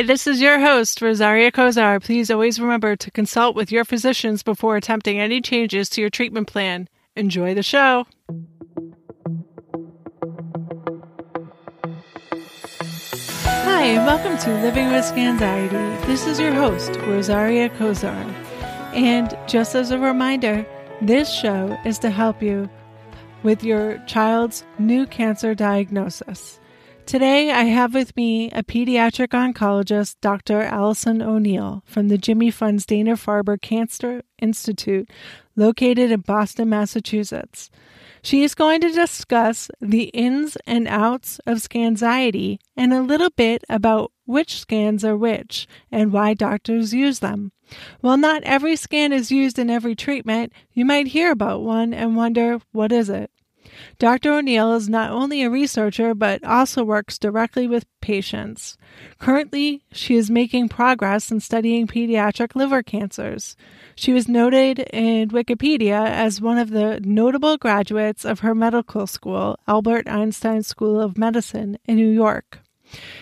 Hi, this is your host, Rosaria Kozar. Please always remember to consult with your physicians before attempting any changes to your treatment plan. Enjoy the show. Hi, and welcome to Living with Scanxiety. This is your host, Rosaria Kozar. And just as a reminder, this show is to help you with your child's new cancer diagnosis. Today, I have with me a pediatric oncologist, Dr. Allison O'Neill from the Jimmy Funds Dana Farber Cancer Institute, located in Boston, Massachusetts. She is going to discuss the ins and outs of scanxiety and a little bit about which scans are which and why doctors use them. While not every scan is used in every treatment, you might hear about one and wonder what is it? Dr. O'Neill is not only a researcher but also works directly with patients. Currently, she is making progress in studying pediatric liver cancers. She was noted in Wikipedia as one of the notable graduates of her medical school, Albert Einstein School of Medicine in New York.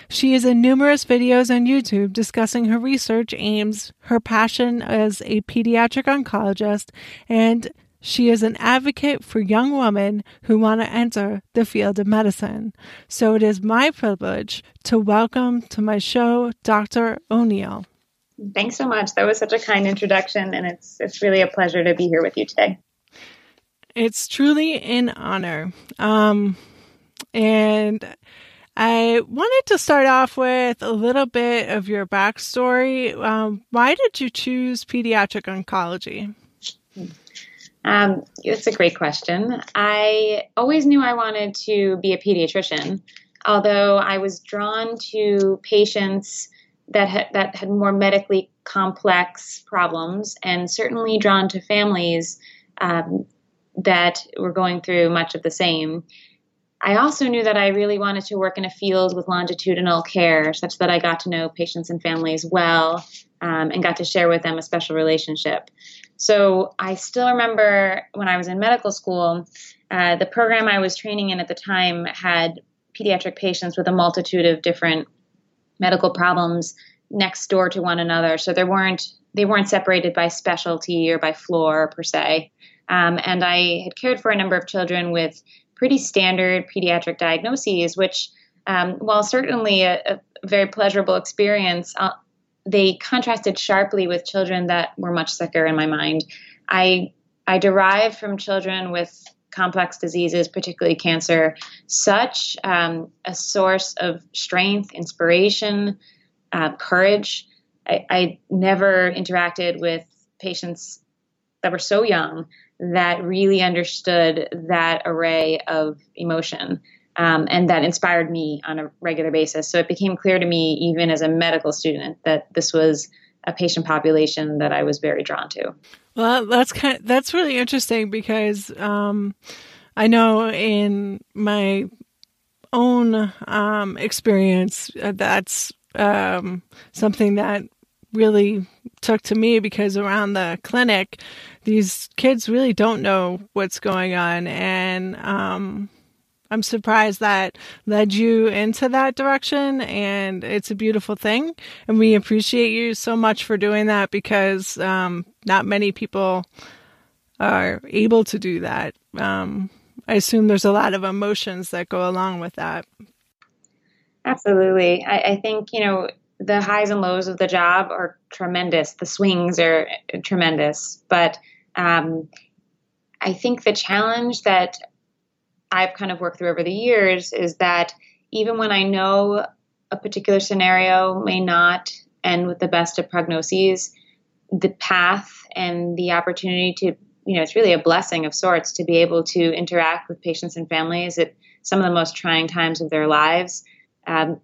She is in numerous videos on YouTube discussing her research aims, her passion as a pediatric oncologist, and she is an advocate for young women who want to enter the field of medicine. So it is my privilege to welcome to my show Dr. O'Neill. Thanks so much. That was such a kind introduction, and it's it's really a pleasure to be here with you today. It's truly an honor. Um, and I wanted to start off with a little bit of your backstory. Um, why did you choose pediatric oncology? Um, it's a great question. I always knew I wanted to be a pediatrician, although I was drawn to patients that had, that had more medically complex problems, and certainly drawn to families um, that were going through much of the same. I also knew that I really wanted to work in a field with longitudinal care, such that I got to know patients and families well um, and got to share with them a special relationship. So I still remember when I was in medical school, uh, the program I was training in at the time had pediatric patients with a multitude of different medical problems next door to one another. So there weren't they weren't separated by specialty or by floor per se. Um, and I had cared for a number of children with pretty standard pediatric diagnoses, which, um, while certainly a, a, very pleasurable experience, uh, they contrasted sharply with children that were much sicker in my mind. I I derived from children with complex diseases, particularly cancer, such um, a source of strength, inspiration, uh, courage. I, I never interacted with patients that were so young that really understood that array of emotion. Um, and that inspired me on a regular basis. So it became clear to me, even as a medical student, that this was a patient population that I was very drawn to. Well, that's kind of, that's really interesting because um, I know in my own um, experience, uh, that's um, something that really took to me because around the clinic, these kids really don't know what's going on. And um, I'm surprised that led you into that direction. And it's a beautiful thing. And we appreciate you so much for doing that because um, not many people are able to do that. Um, I assume there's a lot of emotions that go along with that. Absolutely. I, I think, you know, the highs and lows of the job are tremendous. The swings are tremendous. But um, I think the challenge that I've kind of worked through over the years is that even when I know a particular scenario may not end with the best of prognoses, the path and the opportunity to, you know, it's really a blessing of sorts to be able to interact with patients and families at some of the most trying times of their lives. Um,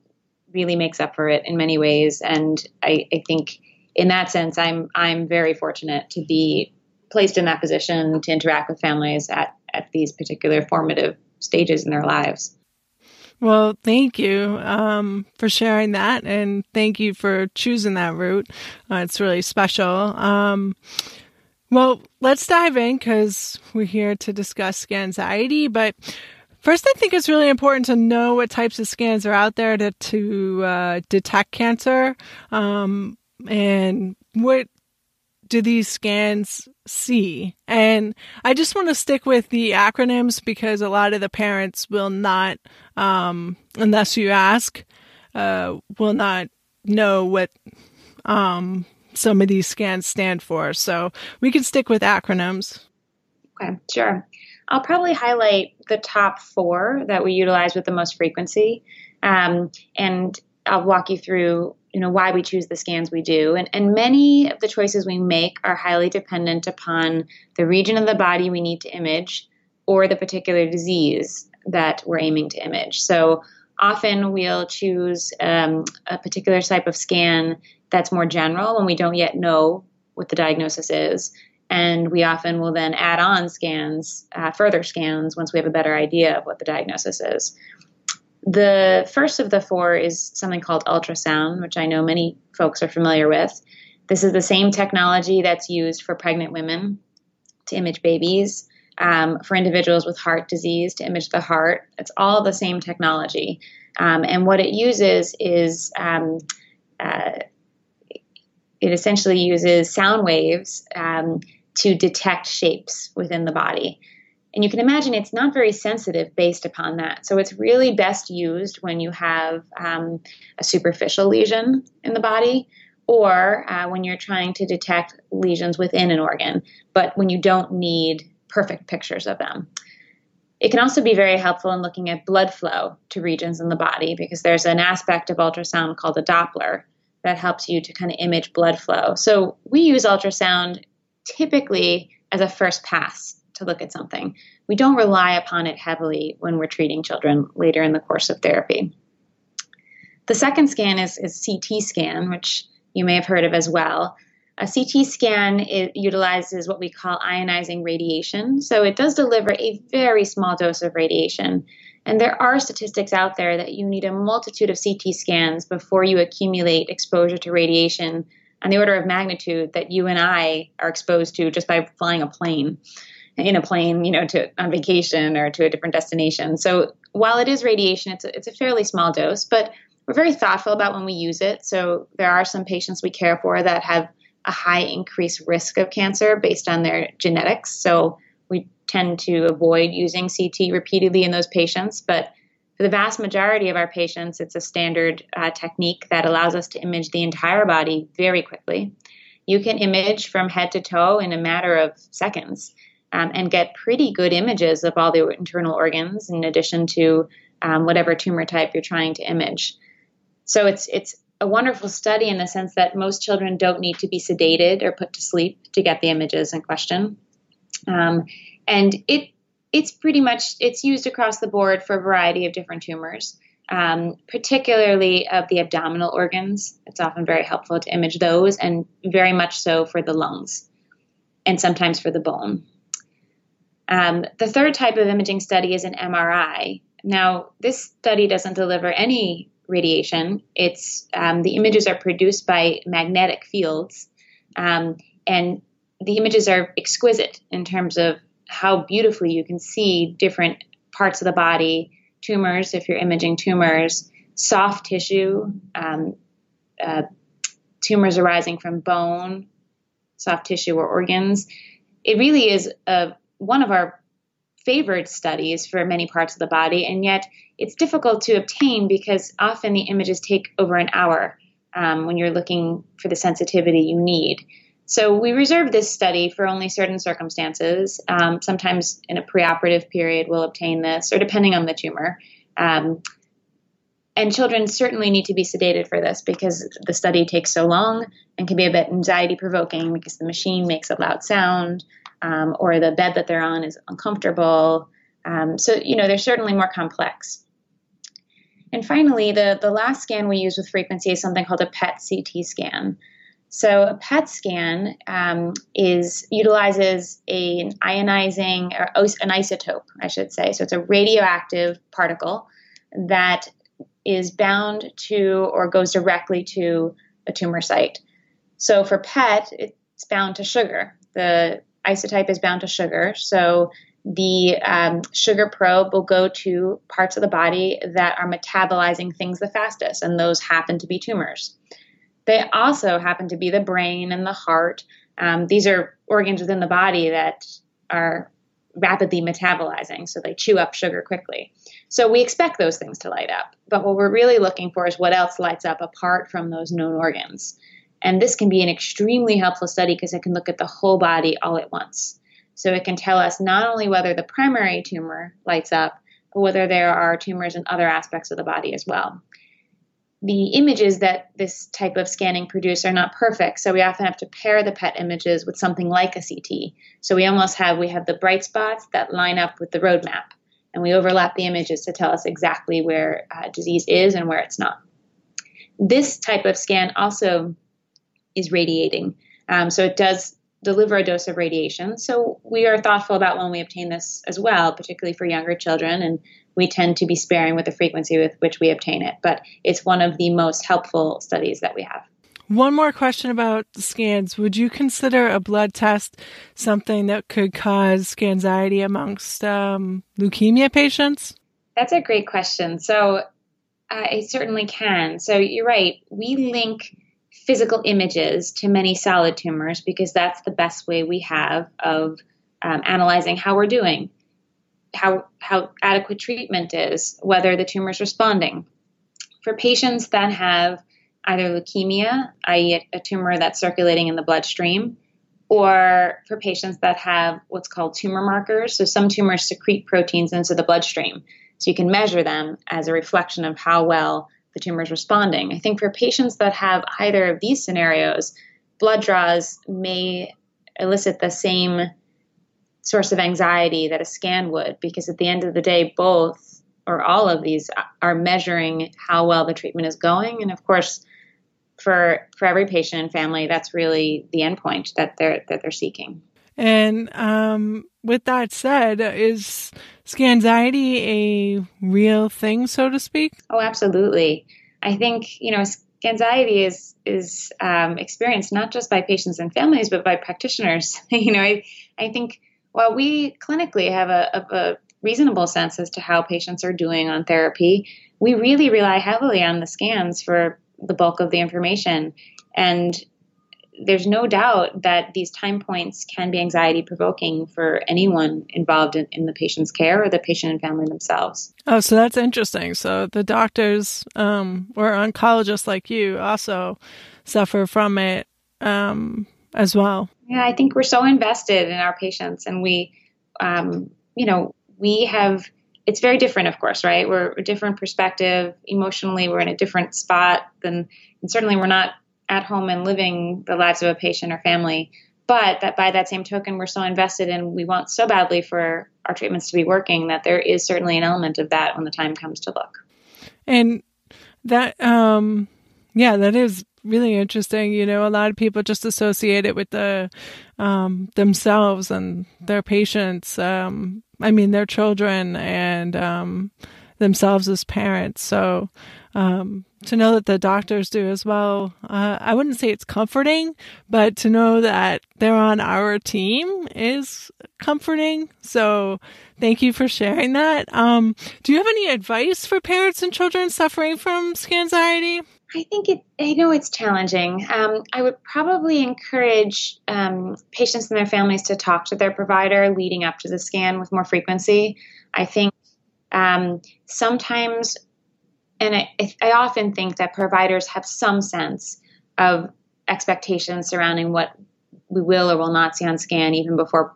really makes up for it in many ways. And I, I think in that sense, I'm I'm very fortunate to be placed in that position to interact with families at, at these particular formative stages in their lives. Well, thank you um, for sharing that, and thank you for choosing that route. Uh, it's really special. Um, well, let's dive in because we're here to discuss anxiety. But First, I think it's really important to know what types of scans are out there to, to uh, detect cancer um, and what do these scans see? And I just want to stick with the acronyms because a lot of the parents will not, um, unless you ask, uh, will not know what um, some of these scans stand for. So we can stick with acronyms. Okay, sure. I'll probably highlight the top four that we utilize with the most frequency. Um, and I'll walk you through you know why we choose the scans we do. And, and many of the choices we make are highly dependent upon the region of the body we need to image or the particular disease that we're aiming to image. So often we'll choose um, a particular type of scan that's more general when we don't yet know what the diagnosis is. And we often will then add on scans, uh, further scans, once we have a better idea of what the diagnosis is. The first of the four is something called ultrasound, which I know many folks are familiar with. This is the same technology that's used for pregnant women to image babies, um, for individuals with heart disease to image the heart. It's all the same technology. Um, and what it uses is um, uh, it essentially uses sound waves um, to detect shapes within the body. And you can imagine it's not very sensitive based upon that. So it's really best used when you have um, a superficial lesion in the body or uh, when you're trying to detect lesions within an organ, but when you don't need perfect pictures of them. It can also be very helpful in looking at blood flow to regions in the body because there's an aspect of ultrasound called a Doppler that helps you to kind of image blood flow. So we use ultrasound typically as a first pass to look at something. We don't rely upon it heavily when we're treating children later in the course of therapy. The second scan is, is CT scan, which you may have heard of as well. A CT scan utilizes what we call ionizing radiation. So it does deliver a very small dose of radiation. And there are statistics out there that you need a multitude of CT scans before you accumulate exposure to radiation on the order of magnitude that you and I are exposed to just by flying a plane in a plane, you know, to on vacation or to a different destination. So while it is radiation, it's a, it's a fairly small dose, but we're very thoughtful about when we use it. So there are some patients we care for that have a high increased risk of cancer based on their genetics. So we tend to avoid using CT repeatedly in those patients, but for the vast majority of our patients, it's a standard uh, technique that allows us to image the entire body very quickly. You can image from head to toe in a matter of seconds um, and get pretty good images of all the internal organs in addition to um, whatever tumor type you're trying to image. So it's it's a wonderful study in the sense that most children don't need to be sedated or put to sleep to get the images in question. Um, and it it's pretty much it's used across the board for a variety of different tumors. Um, particularly of the abdominal organs. It's often very helpful to image those, and very much so for the lungs, and sometimes for the bone. Um, the third type of imaging study is an MRI. Now, this study doesn't deliver any radiation. It's um, the images are produced by magnetic fields, um, and the images are exquisite in terms of how beautifully you can see different parts of the body, tumors if you're imaging tumors, soft tissue, um, uh, tumors arising from bone, soft tissue or organs. It really is a one of our favored studies for many parts of the body, and yet it's difficult to obtain because often the images take over an hour um, when you're looking for the sensitivity you need. So we reserve this study for only certain circumstances. Um, sometimes in a preoperative period, we'll obtain this, or depending on the tumor. Um, and children certainly need to be sedated for this because the study takes so long and can be a bit anxiety provoking because the machine makes a loud sound um, or the bed that they're on is uncomfortable. Um, so, you know, they're certainly more complex. And finally, the, the last scan we use with frequency is something called a PET CT scan. So a PET scan um, is utilizes a, an ionizing or an isotope, I should say. So it's a radioactive particle that is bound to or goes directly to a tumor site. So for PET, it's bound to sugar. The isotope is bound to sugar. So the um, sugar probe will go to parts of the body that are metabolizing things the fastest, and those happen to be tumors. They also happen to be the brain and the heart. Um, these are organs within the body that are rapidly metabolizing, so they chew up sugar quickly. So we expect those things to light up. But what we're really looking for is what else lights up apart from those known organs. And this can be an extremely helpful study because it can look at the whole body all at once. So it can tell us not only whether the primary tumor lights up, but whether there are tumors in other aspects of the body as well. The images that this type of scanning produce are not perfect, so we often have to pair the PET images with something like a CT. So we almost have we have the bright spots that line up with the roadmap, and we overlap the images to tell us exactly where uh, disease is and where it's not. This type of scan also is radiating, um, so it does deliver a dose of radiation. So we are thoughtful about when we obtain this as well, particularly for younger children, and we tend to be sparing with the frequency with which we obtain it. But it's one of the most helpful studies that we have. One more question about scans. Would you consider a blood test something that could cause anxiety amongst um, leukemia patients? That's a great question. So uh, it certainly can. So you're right. We link physical images to many solid tumors because that's the best way we have of um, analyzing how we're doing, how how adequate treatment is, whether the tumor is responding. For patients that have either leukemia, i.e., a tumor that's circulating in the bloodstream, or for patients that have what's called tumor markers. So some tumors secrete proteins into the bloodstream. So you can measure them as a reflection of how well the tumor is responding. I think for patients that have either of these scenarios, blood draws may elicit the same source of anxiety that a scan would, because at the end of the day, both or all of these are measuring how well the treatment is going. And of course, for for every patient and family, that's really the endpoint that they're that they're seeking. And um, with that said, is scanxiety a real thing, so to speak? Oh, absolutely. I think you know anxiety is is um, experienced not just by patients and families, but by practitioners. you know, I I think while we clinically have a, a reasonable sense as to how patients are doing on therapy, we really rely heavily on the scans for the bulk of the information. And there's no doubt that these time points can be anxiety provoking for anyone involved in, in, the patient's care or the patient and family themselves. Oh, so that's interesting. So the doctors um, or oncologists like you also suffer from it um, as well. Yeah, I think we're so invested in our patients, and we, um, you know, we have. It's very different, of course, right? We're a different perspective emotionally. We're in a different spot than, and certainly we're not at home and living the lives of a patient or family. But that by that same token, we're so invested and we want so badly for our treatments to be working that there is certainly an element of that when the time comes to look. And that, um, yeah, that is really interesting. You know, a lot of people just associate it with the um, themselves and their patients. Um, I mean, their children and um, themselves as parents. So um, to know that the doctors do as well. Uh, I wouldn't say it's comforting, but to know that they're on our team is comforting. So thank you for sharing that. Um, do you have any advice for parents and children suffering from anxiety? I think it, I know it's challenging. Um, I would probably encourage um, patients and their families to talk to their provider leading up to the scan with more frequency. I think um, sometimes and I, I often think that providers have some sense of expectations surrounding what we will or will not see on scan even before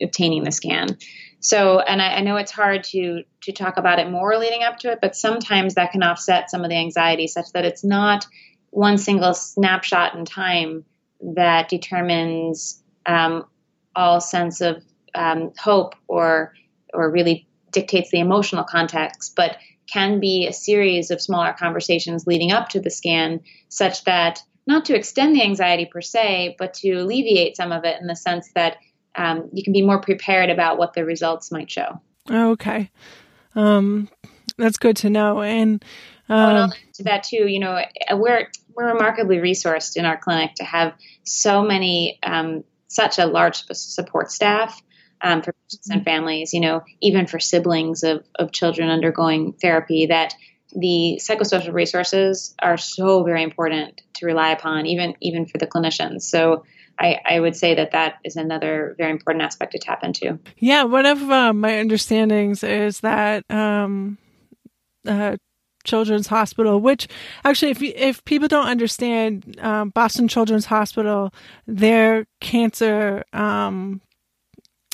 obtaining the scan. So, and I, I, know it's hard to to talk about it more leading up to it, but sometimes that can offset some of the anxiety, such that it's not one single snapshot in time that determines um, all sense of um, hope or or really dictates the emotional context, but can be a series of smaller conversations leading up to the scan, such that not to extend the anxiety per se, but to alleviate some of it in the sense that um, you can be more prepared about what the results might show. Okay. Um, that's good to know. And, um, oh, to that too, you know, we're we're remarkably resourced in our clinic to have so many, um, such a large support staff. Um, for patients and families, you know, even for siblings of, of children undergoing therapy, that the psychosocial resources are so very important to rely upon, even even for the clinicians. So I, I would say that that is another very important aspect to tap into. Yeah, one of uh, my understandings is that um, uh, Children's Hospital, which actually, if if people don't understand, um, Boston Children's Hospital, their cancer um,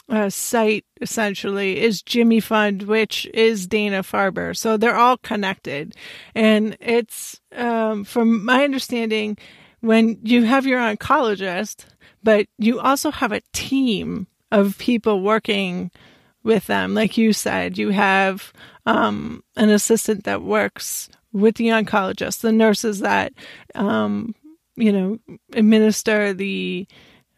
uh, site essentially is Jimmy Fund, which is Dana Farber. So they're all connected, and it's um, from my understanding, when you have your oncologist, but you also have a team of people working with them. Like you said, you have um, an assistant that works with the oncologist, the nurses that, um, you know, administer the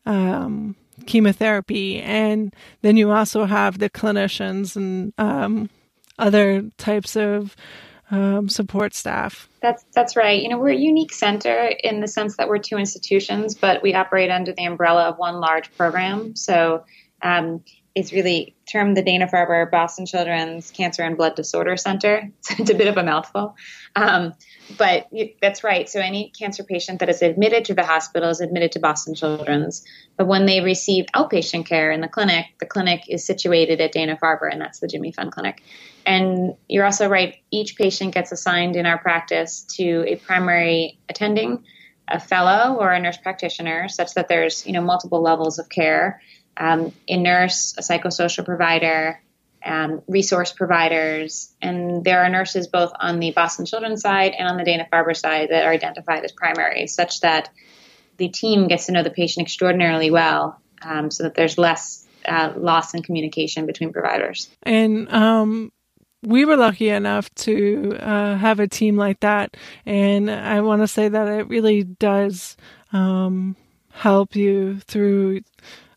um, chemotherapy, and then you also have the clinicians and um, other types of um, support staff. That's that's right. You know, we're a unique center in the sense that we're two institutions, but we operate under the umbrella of one large program. So um, it's really termed the Dana Farber Boston Children's Cancer and Blood Disorder Center. It's a bit of a mouthful, um, but that's right. So any cancer patient that is admitted to the hospital is admitted to Boston Children's. But when they receive outpatient care in the clinic, the clinic is situated at Dana Farber, and that's the Jimmy Fund Clinic. And you're also right. Each patient gets assigned in our practice to a primary attending, a fellow, or a nurse practitioner, such that there's you know multiple levels of care um, a nurse, a psychosocial provider, um, resource providers, and there are nurses both on the Boston Children's side and on the Dana Farber side that are identified as primary, such that the team gets to know the patient extraordinarily well, um, so that there's less uh, loss in communication between providers. And um, we were lucky enough to uh, have a team like that, and I want to say that it really does um, help you through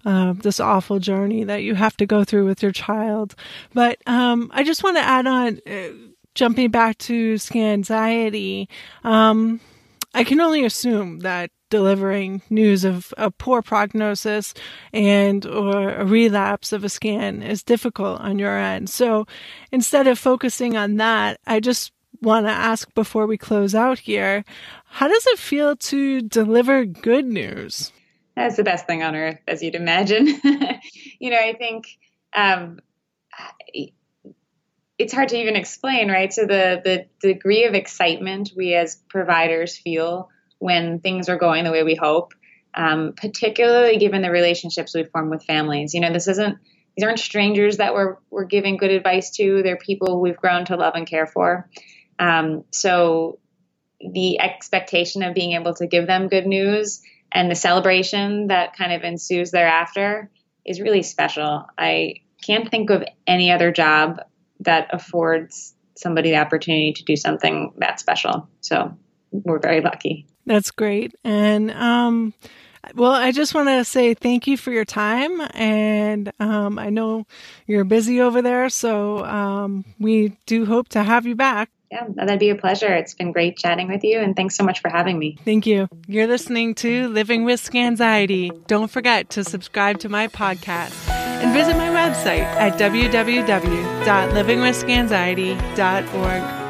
uh, this awful journey that you have to go through with your child. But um, I just want to add on, uh, jumping back to scan anxiety. Um, I can only assume that delivering news of a poor prognosis and or a relapse of a scan is difficult on your end. So instead of focusing on that, I just want to ask before we close out here, how does it feel to deliver good news? That's the best thing on earth, as you'd imagine. you know, I think um, it's hard to even explain, right? So the the degree of excitement we as providers feel when things are going the way we hope, um, particularly given the relationships we form with families. You know, this isn't these aren't strangers that we're we're giving good advice to. They're people we've grown to love and care for. Um, so the expectation of being able to give them good news and the celebration that kind of ensues thereafter is really special. I can't think of any other job that affords somebody the opportunity to do something that special. So we're very lucky. That's great. And um well, I just want to say thank you for your time. And um, I know you're busy over there, so um, we do hope to have you back. Yeah, that'd be a pleasure. It's been great chatting with you, and thanks so much for having me. Thank you. You're listening to Living with Scanxiety. Don't forget to subscribe to my podcast and visit my website at www.livingwithscanxiety.org.